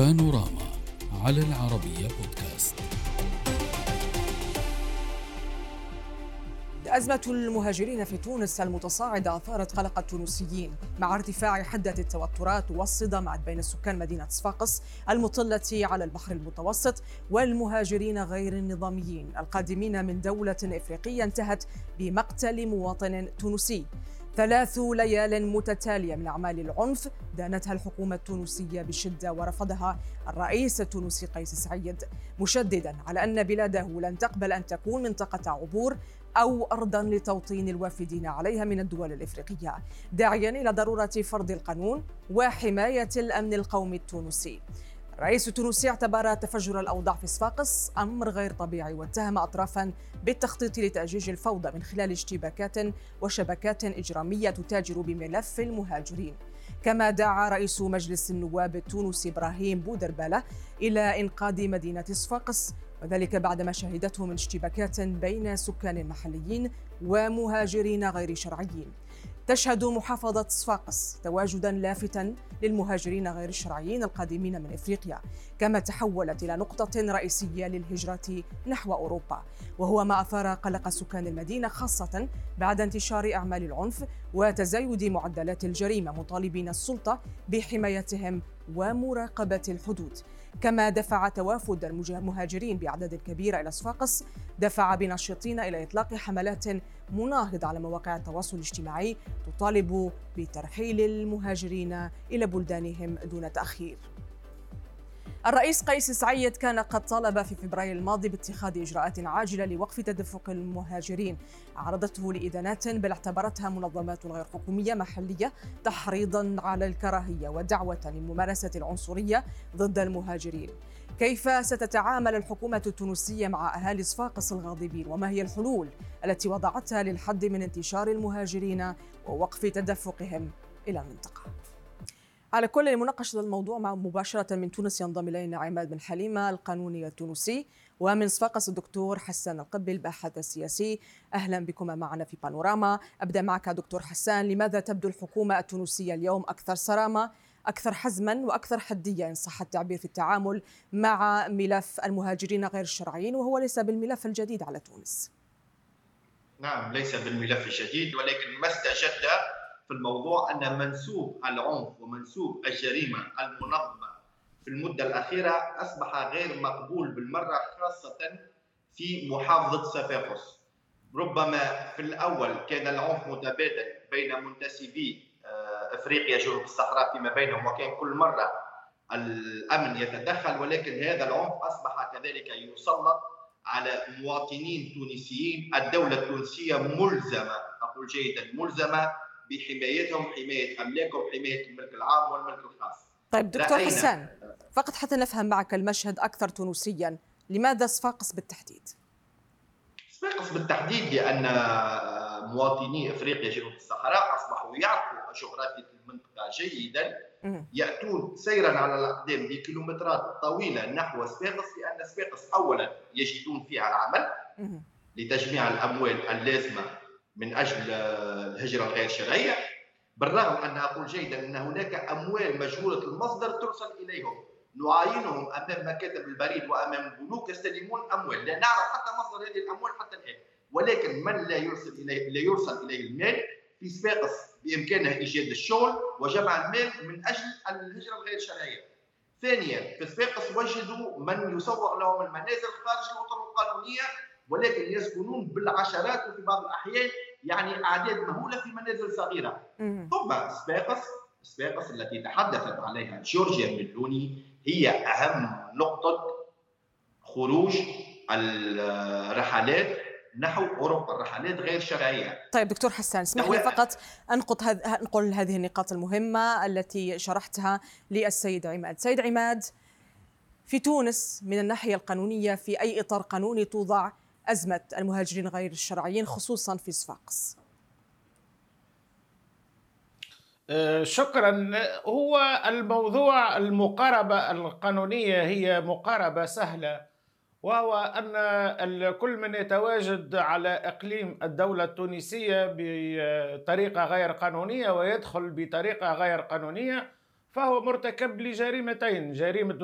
بانوراما على العربية بودكاست. أزمة المهاجرين في تونس المتصاعدة أثارت قلق التونسيين. مع ارتفاع حدة التوترات والصدامات بين سكان مدينة صفاقس المطلة على البحر المتوسط والمهاجرين غير النظاميين. القادمين من دولة إفريقية انتهت بمقتل مواطن تونسي. ثلاث ليال متتالية من أعمال العنف دانتها الحكومة التونسية بشدة ورفضها الرئيس التونسي قيس سعيد مشددا على أن بلاده لن تقبل أن تكون منطقة عبور أو أرضا لتوطين الوافدين عليها من الدول الإفريقية داعيا إلى ضرورة فرض القانون وحماية الأمن القومي التونسي. الرئيس التونسي اعتبر تفجر الأوضاع في صفاقس أمر غير طبيعي واتهم أطرافا بالتخطيط لتأجيج الفوضى من خلال اشتباكات وشبكات إجرامية تتاجر بملف المهاجرين. كما دعا رئيس مجلس النواب التونسي إبراهيم بودربالة إلى إنقاذ مدينة صفاقس وذلك بعدما شهدته من اشتباكات بين سكان محليين ومهاجرين غير شرعيين. تشهد محافظة صفاقس تواجدا لافتا للمهاجرين غير الشرعيين القادمين من إفريقيا، كما تحولت إلى نقطة رئيسية للهجرة نحو أوروبا، وهو ما أثار قلق سكان المدينة خاصة بعد انتشار أعمال العنف وتزايد معدلات الجريمة مطالبين السلطة بحمايتهم ومراقبة الحدود. كما دفع توافد المهاجرين بأعداد كبيرة إلى صفاقس دفع بناشطين إلى إطلاق حملات مناهضة على مواقع التواصل الاجتماعي تطالب بترحيل المهاجرين إلى بلدانهم دون تأخير. الرئيس قيس سعيد كان قد طالب في فبراير الماضي باتخاذ إجراءات عاجلة لوقف تدفق المهاجرين. عرضته لإدانات بل اعتبرتها منظمات غير حكومية محلية تحريضا على الكراهية ودعوة لممارسة العنصرية ضد المهاجرين. كيف ستتعامل الحكومة التونسية مع أهالي صفاقس الغاضبين؟ وما هي الحلول التي وضعتها للحد من انتشار المهاجرين ووقف تدفقهم إلى المنطقة؟ على كل مناقشة الموضوع مع مباشرة من تونس ينضم إلينا عماد بن حليمة القانوني التونسي ومن صفاقس الدكتور حسان القبي الباحث السياسي. أهلا بكم معنا في بانوراما. أبدأ معك دكتور حسان لماذا تبدو الحكومة التونسية اليوم أكثر صرامة أكثر حزما وأكثر حدية إن صح التعبير في التعامل مع ملف المهاجرين غير الشرعيين وهو ليس بالملف الجديد على تونس؟ نعم ليس بالملف الجديد ولكن ما استجد في الموضوع أن منسوب العنف ومنسوب الجريمة المنظمة في المدة الأخيرة أصبح غير مقبول بالمرة خاصة في محافظة صفاقس. ربما في الأول كان العنف متبادل بين منتسبي آه، أفريقيا جنوب الصحراء فيما بينهم وكان كل مرة الأمن يتدخل ولكن هذا العنف أصبح كذلك يسلط على مواطنين تونسيين. الدولة التونسية ملزمة أقول جيدا ملزمة بحمايتهم حماية املاكهم حمايه الملك العام والملك الخاص. طيب دكتور حسان فقط حتى نفهم معك المشهد أكثر تونسيا لماذا صفاقس بالتحديد؟ صفاقس بالتحديد لأن مواطني افريقيا جنوب الصحراء أصبحوا يعرفوا جغرافية المنطقة جيدا يأتون سيرا على الأقدام بكيلومترات طويلة نحو صفاقس لأن صفاقس اولا يجدون فيها العمل لتجميع الأموال اللازمة من أجل الهجرة الغير شرعية بالرغم أن أقول جيدا أن هناك أموال مجهولة المصدر ترسل إليهم. نعاينهم أمام مكاتب البريد وأمام البنوك يستلمون أموال. لا نعرف حتى مصدر هذه الأموال حتى الآن. ولكن من لا يرسل إليه لا يرسل إليه المال؟ في صفاقس بإمكانه إيجاد الشغل وجمع المال من أجل الهجرة الغير شرعية. ثانيا في صفاقس وجدوا من يسوق لهم المنازل خارج الأطر القانونية ولكن يسكنون بالعشرات وفي بعض الأحيان يعني أعداد مهولة في منازل صغيرة ثم صفاقس صفاقس التي تحدثت عليها جورجيا ميلوني هي أهم نقطة خروج الرحلات نحو أوروبا الرحلات غير شرعية. طيب دكتور حسان اسمح لي فقط انقل هذ... أنقل هذه النقاط المهمة التي شرحتها للسيد عماد. سيد عماد في تونس من الناحية القانونية في أي إطار قانوني توضع أزمة المهاجرين غير الشرعيين خصوصا في صفاقس. أه، شكرا. هو الموضوع المقاربة القانونية هي مقاربة سهلة وهو أن كل من يتواجد على إقليم الدولة التونسية بطريقة غير قانونية ويدخل بطريقة غير قانونية فهو مرتكب لجريمتين جريمة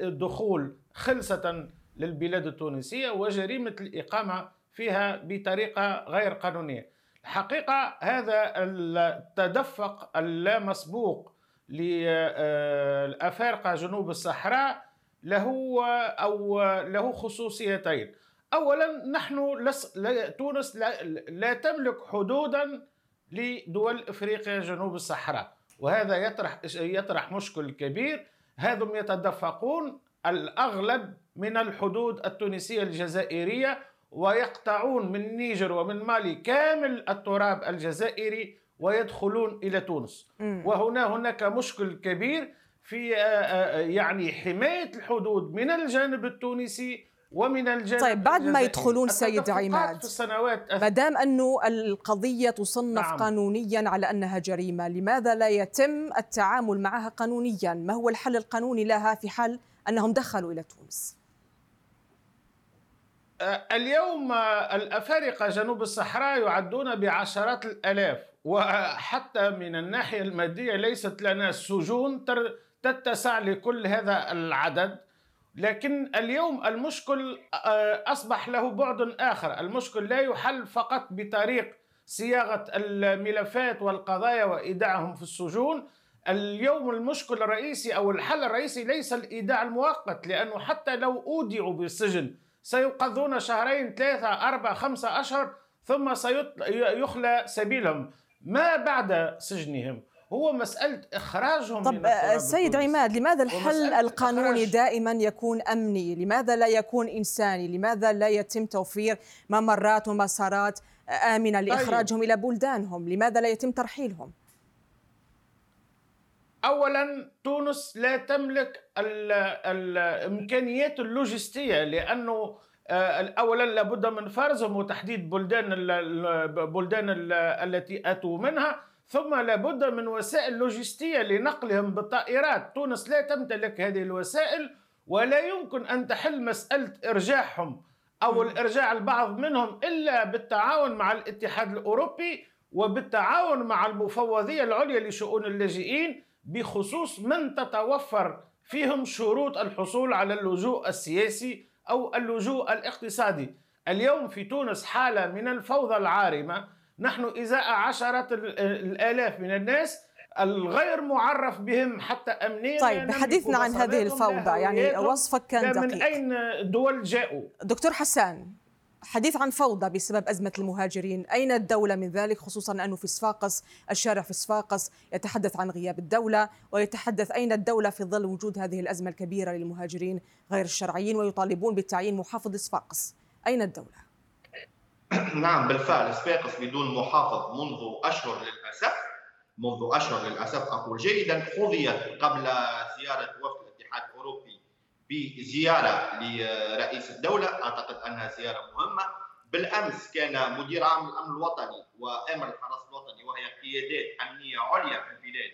الدخول خلصة للبلاد التونسية وجريمة الإقامة فيها بطريقة غير قانونية. الحقيقة هذا التدفق اللامسبوق للأفارقة جنوب الصحراء له أو له خصوصيتين. أولا نحن لس تونس لا, لا تملك حدودا لدول إفريقيا جنوب الصحراء وهذا يطرح يطرح مشكل كبير. هذم يتدفقون الأغلب من الحدود التونسية الجزائرية ويقطعون من النيجر ومن مالي كامل التراب الجزائري ويدخلون إلى تونس. وهنا هناك مشكل كبير في آه، آه، يعني حماية الحدود من الجانب التونسي ومن الجانب طيب بعد ما يدخلون سيد عماد في السنوات ما دام انه القضية تصنف نعم. قانونيا على أنها جريمة لماذا لا يتم التعامل معها قانونيا؟ ما هو الحل القانوني لها في حال أنهم دخلوا إلى تونس. آه، اليوم الأفارقة جنوب الصحراء يعدون بعشرات الألاف وحتى من الناحية المادية ليست لنا سجون تتسع لكل هذا العدد. لكن اليوم المشكل آه، أصبح له بعد آخر، المشكل لا يحل فقط بطريق صياغة الملفات والقضايا وإيداعهم في السجون، اليوم المشكل الرئيسي أو الحل الرئيسي ليس الإيداع المؤقت لأنه حتى لو أودعوا بالسجن سيقضون شهرين ثلاثة أربعة خمسة أشهر ثم سيخلى سبيلهم. ما بعد سجنهم؟ هو مسألة إخراجهم طب من السيد عماد لماذا الحل القانوني دائما يكون أمني؟ لماذا لا يكون إنساني؟ لماذا لا يتم توفير ممرات ومسارات آمنة طيب. لإخراجهم طيب. إلى بلدانهم؟ لماذا لا يتم ترحيلهم؟ اولا تونس لا تملك الامكانيات اللوجستية لأنه آه، اولا لابد من فرزهم وتحديد بلدان البلدان التي أتوا منها ثم لابد من وسائل لوجستية لنقلهم بالطائرات. تونس لا تمتلك هذه الوسائل ولا يمكن أن تحل مسألة إرجاعهم أو الإرجاع البعض منهم إلا بالتعاون مع الاتحاد الأوروبي وبالتعاون مع المفوضية العليا لشؤون اللاجئين بخصوص من تتوفر فيهم شروط الحصول على اللجوء السياسي أو اللجوء الاقتصادي. اليوم في تونس حالة من الفوضى العارمة نحن إزاء عشرات الآلاف من الناس الغير معرف بهم حتى أمنيا طيب بحديثنا عن هذه الفوضى يعني وصفك كان دقيق من أين الدول جاءوا؟ دكتور حسان حديث عن فوضى بسبب أزمة المهاجرين. أين الدولة من ذلك؟ خصوصا أنه في صفاقس الشارع في صفاقس يتحدث عن غياب الدولة ويتحدث أين الدولة في ظل وجود هذه الأزمة الكبيرة للمهاجرين غير الشرعيين ويطالبون بتعيين محافظ صفاقس أين الدولة؟ نعم بالفعل. صفاقس بدون محافظ منذ أشهر للأسف منذ أشهر للأسف أقول جيدا حظيت قبل زيارة وفد بزيارة لرئيس الدولة. أعتقد أنها زيارة مهمة. بالأمس كان مدير عام الأمن الوطني وأمر الحرس الوطني وهي قيادات أمنية عليا في البلاد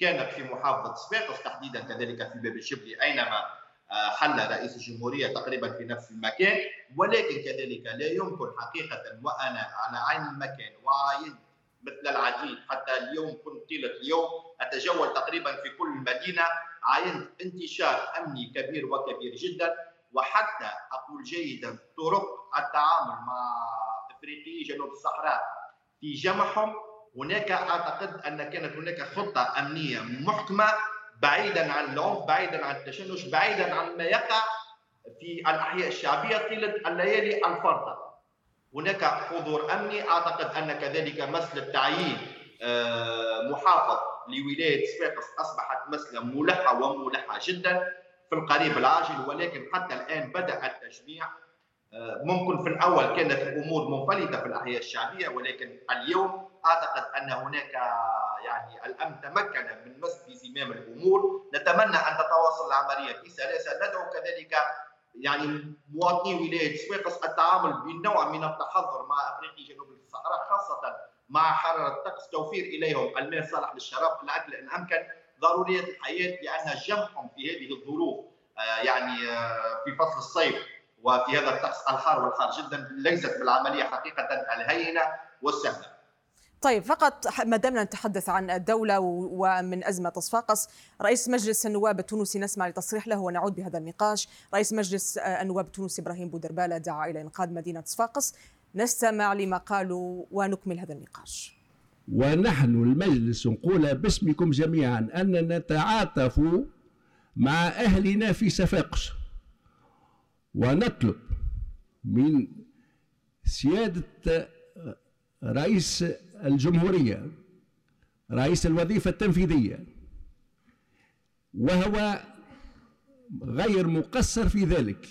كانت في محافظة صفاقس. تحديدا كذلك في باب الشبلي أينما حل رئيس الجمهورية تقريبا في نفس المكان. ولكن كذلك لا يمكن حقيقة وأنا على عين المكان وعاينت مثل العديد حتى اليوم كنت طيلة اليوم أتجول تقريبا في كل المدينة عاينت انتشار أمني كبير وكبير جدا وحتى أقول جيدا طرق التعامل مع افريقيي جنوب الصحراء في جمعهم. هناك أعتقد أن كانت هناك خطة أمنية محكمة بعيدا عن العنف بعيدا عن التشنج بعيدا عن ما يقع في الأحياء الشعبية طيله الليالي الفارطة. هناك حضور أمني أعتقد أن كذلك مساله تعيين آه، محافظ لولاية صفاقس أصبحت مساله ملحة وملحة جدا في القريب العاجل ولكن حتى الآن بدا التجميع آه، ممكن في الأول كانت الأمور منفلته في الأحياء الشعبية ولكن اليوم أعتقد أن هناك يعني الأمن تمكن من مسك زمام الأمور. نتمنى أن تتواصل العملية بسلاسه ندعو كذلك يعني مواطني ولاية صفاقس التعامل بنوع من التحضر مع افريقيا جنوب الصحراء خاصة مع حراره الطقس توفير إليهم الماء الصالح للشراب الأكل ان امكن ضرورية الحياة لأن جمعهم في هذه الظروف آه، يعني آه، في فصل الصيف وفي هذا الطقس الحار والحار جدا ليست بالعملية حقيقة الهينة والسهلة. طيب فقط ما دامنا نتحدث عن الدولة ومن أزمة صفاقس رئيس مجلس النواب التونسي نسمع لتصريح له ونعود بهذا النقاش. رئيس مجلس النواب التونسي إبراهيم بودربالة دعا إلى إنقاذ مدينة صفاقس نستمع لما قالوا ونكمل هذا النقاش. ونحن المجلس نقول باسمكم جميعا أننا نتعاطف مع أهلنا في صفاقس ونطلب من سيادة رئيس الجمهورية رئيس الوظيفة التنفيذية وهو غير مقصر في ذلك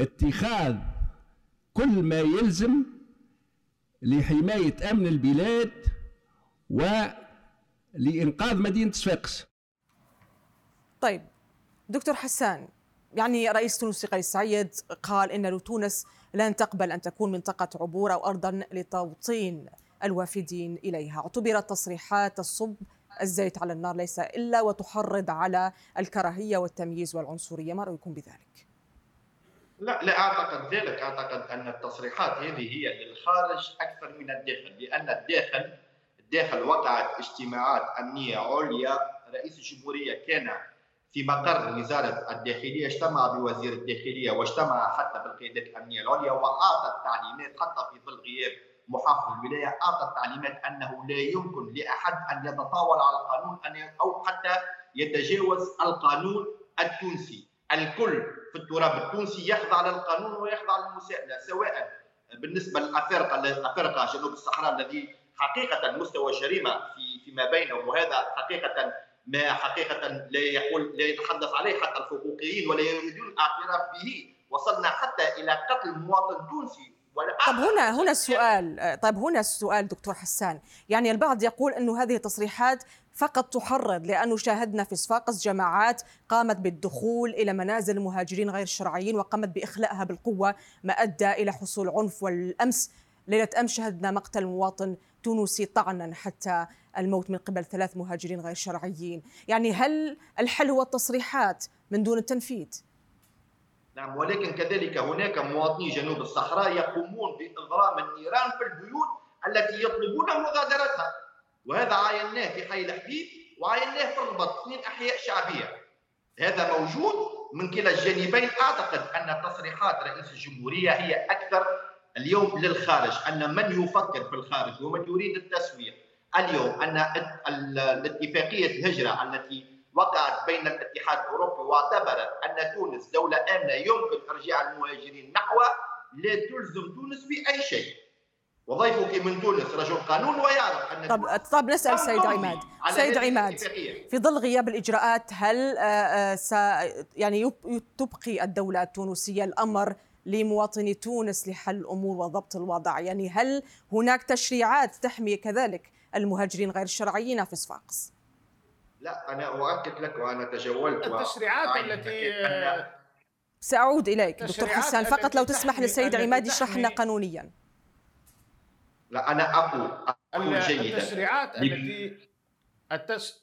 اتخاذ كل ما يلزم لحماية أمن البلاد ولإنقاذ مدينة صفاقس. طيب دكتور حسان يعني رئيس تونس قيس سعيد قال إن تونس لن تقبل أن تكون منطقة عبور أو ارضا لتوطين الوافدين إليها، اعتبرت تصريحات الصب الزيت على النار ليس إلا وتحرض على الكراهية والتمييز والعنصرية، ما رأيكم بذلك؟ لا لا أعتقد ذلك، أعتقد أن التصريحات هذه هي للخارج أكثر من الداخل، لأن الداخل الداخل وقعت اجتماعات أمنية عليا، رئيس الجمهورية كان في مقر وزارة الداخلية اجتمع بوزير الداخلية واجتمع حتى بالقيادات الأمنية العليا وأعطى التعليمات حتى في ظل غياب محافظ الولاية أعطى التعليمات أنه لا يمكن لأحد أن يتطاول على القانون أو حتى يتجاوز القانون التونسي. الكل في التراب التونسي يخضع للقانون ويخضع للمساءله سواء بالنسبة للافارقه الافارقه جنوب الصحراء الذي حقيقة مستوى جريمة في فيما بينهم وهذا حقيقة ما حقيقة لا يقول لا يتحدث عليه حتى الحقوقيين ولا يريدون الاعتراف به. وصلنا حتى إلى قتل مواطن تونسي طب هنا هنا السؤال طيب هنا السؤال دكتور حسان. يعني البعض يقول إنه هذه التصريحات فقط تحرض لأنه شاهدنا في صفاقس جماعات قامت بالدخول إلى منازل المهاجرين غير الشرعيين وقامت بإخلائها بالقوة ما أدى إلى حصول عنف. والأمس ليلة أمس شهدنا مقتل مواطن تونسي طعنا حتى الموت من قبل ثلاث مهاجرين غير شرعيين. يعني هل الحل هو التصريحات من دون التنفيذ؟ نعم ولكن كذلك هناك مواطني جنوب الصحراء يقومون بإضرام النيران في البيوت التي يطلبون مغادرتها. وهذا عايناه في حي الحديد وعايناه في الرباط اثنين أحياء شعبية. هذا موجود من كلا الجانبين. أعتقد أن تصريحات رئيس الجمهورية هي أكثر اليوم للخارج أن من يفكر في الخارج ومن يريد التسوية اليوم أن الاتفاقية الهجرة التي وقعت بين الاتحاد الأوروبي واعتبرت أن تونس دولة آمنة يمكن إرجاع المهاجرين نحوها لا تلزم تونس بأي شيء. وضيفك من تونس رجل قانون ويعرف أن طب طب نسأل سيد عماد. سيد عماد في ظل غياب الإجراءات هل آه، آه، س يعني تبقي الدولة التونسية الأمر لمواطني تونس لحل الأمور وضبط الوضع؟ يعني هل هناك تشريعات تحمي كذلك المهاجرين غير الشرعيين في صفاقس؟ لا أنا أؤكد لك وأنا تجولت التشريعات التي سأعود إليك دكتور حسان فقط لو تسمح للسيد عماد يشرح لنا قانونيا. لا أنا أقول, أقول جيدا. التشريعات التي التش...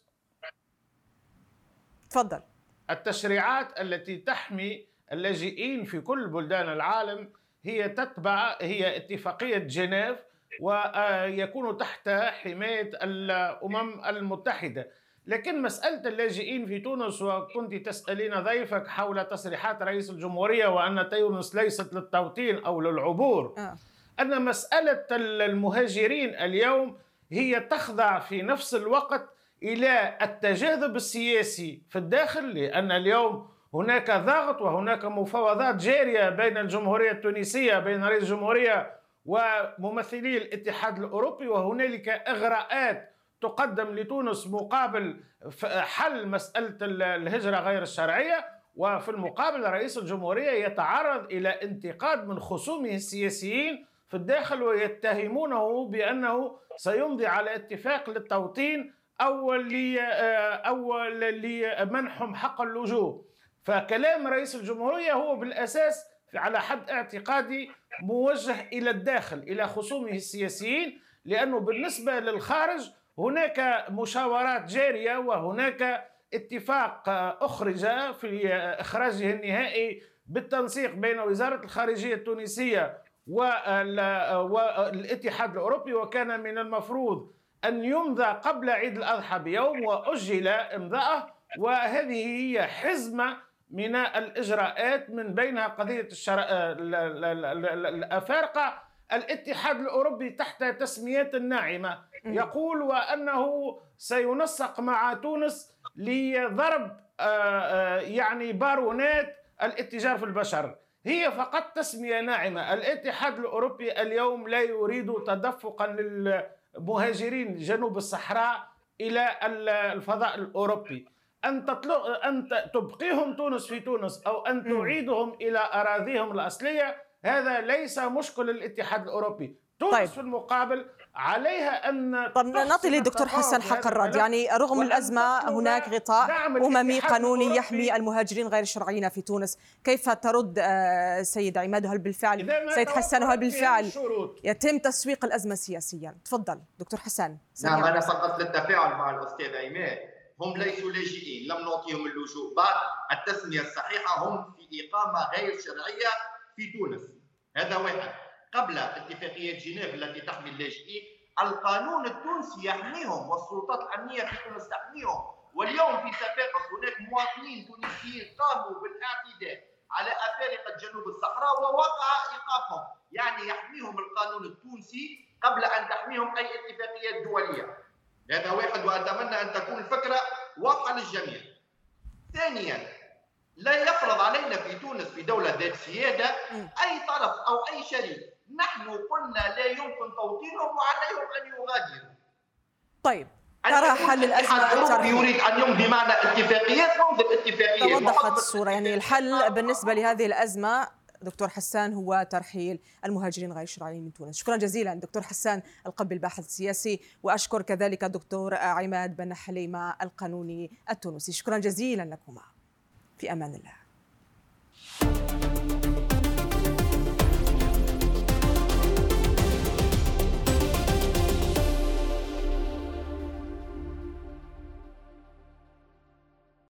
تفضل. التشريعات التي تحمي اللاجئين في كل بلدان العالم هي تتبع هي اتفاقية جنيف ويكون تحت حماية الأمم المتحدة. لكن مسألة اللاجئين في تونس وكنت تسألين ضيفك حول تصريحات رئيس الجمهورية وأن تونس ليست للتوطين أو للعبور آه. أن مسألة المهاجرين اليوم هي تخضع في نفس الوقت إلى التجاذب السياسي في الداخل لأن اليوم هناك ضغط وهناك مفاوضات جارية بين الجمهورية التونسية بين رئيس الجمهورية وممثلي الاتحاد الأوروبي وهنالك إغراءات تقدم لتونس مقابل حل مسألة الهجرة غير الشرعية وفي المقابل رئيس الجمهورية يتعرض إلى انتقاد من خصومه السياسيين في الداخل ويتهمونه بأنه سيمضي على اتفاق للتوطين أو أو لمنحهم حق اللجوء. فكلام رئيس الجمهورية هو بالأساس على حد اعتقادي موجه إلى الداخل إلى خصومه السياسيين لأنه بالنسبة للخارج هناك مشاورات جارية وهناك اتفاق أخرج في إخراجه النهائي بالتنسيق بين وزارة الخارجية التونسية والاتحاد الأوروبي وكان من المفروض أن يمضى قبل عيد الأضحى بيوم وأجل إمضاءه. وهذه هي حزمة من الإجراءات من بينها قضية الشر... الأفارقة. الاتحاد الأوروبي تحت تسميات ناعمة يقول وأنه سينسق مع تونس لضرب آه، آه، يعني بارونات الاتجار في البشر. هي فقط تسمية ناعمة. الاتحاد الأوروبي اليوم لا يريد تدفقا للمهاجرين جنوب الصحراء إلى الفضاء الأوروبي. أن تطلق أن تبقيهم تونس في تونس أو أن تعيدهم إلى أراضيهم الأصلية هذا ليس مشكل الاتحاد الأوروبي. تونس طيب. في المقابل عليها أن طب نعطي للدكتور حسن حق الرد يعني رغم الأزمة هناك غطاء أممي قانوني يحمي المهاجرين غير الشرعيين في تونس. كيف ترد آه، سيد عماد؟ هل بالفعل سيد حسن هل بالفعل يتم تسويق الأزمة سياسيا؟ تفضل دكتور حسن. نعم أنا فقط للتفاعل مع الأستاذ عماد. هم ليسوا لاجئين لم نعطيهم اللجوء. بعد التسمية الصحيحة هم في إقامة غير شرعية في تونس. هذا واحد. قبل اتفاقية جنيف التي تحمي اللاجئين القانون التونسي يحميهم والسلطات الأمنية في تونس تحميهم واليوم في صفاقس هناك مواطنين تونسيين قاموا بالاعتداء على أفارقة جنوب الصحراء ووقع إيقافهم. يعني يحميهم القانون التونسي قبل أن تحميهم أي اتفاقيات دولية. هذا واحد وأتمنى أن تكون الفكرة واضحة للجميع. ثانيا لا يفرض علينا في تونس في دولة ذات سيادة أي طرف أو أي شريك. نحن قلنا لا يمكن توطينهم وعليهم أن يغادروا. طيب ترى حل الأزمة الترحيل يريد أن يمضي معنا اتفاقيات نمضي الاتفاقيات توضحت الصورة. يعني الحل بالنسبة لهذه الأزمة دكتور حسان هو ترحيل المهاجرين غير الشرعيين من تونس. شكرا جزيلا دكتور حسان القبي الباحث السياسي. وأشكر كذلك الدكتور عماد بن حليمة القانوني التونسي. شكرا جزيلا لكما. في أمان الله.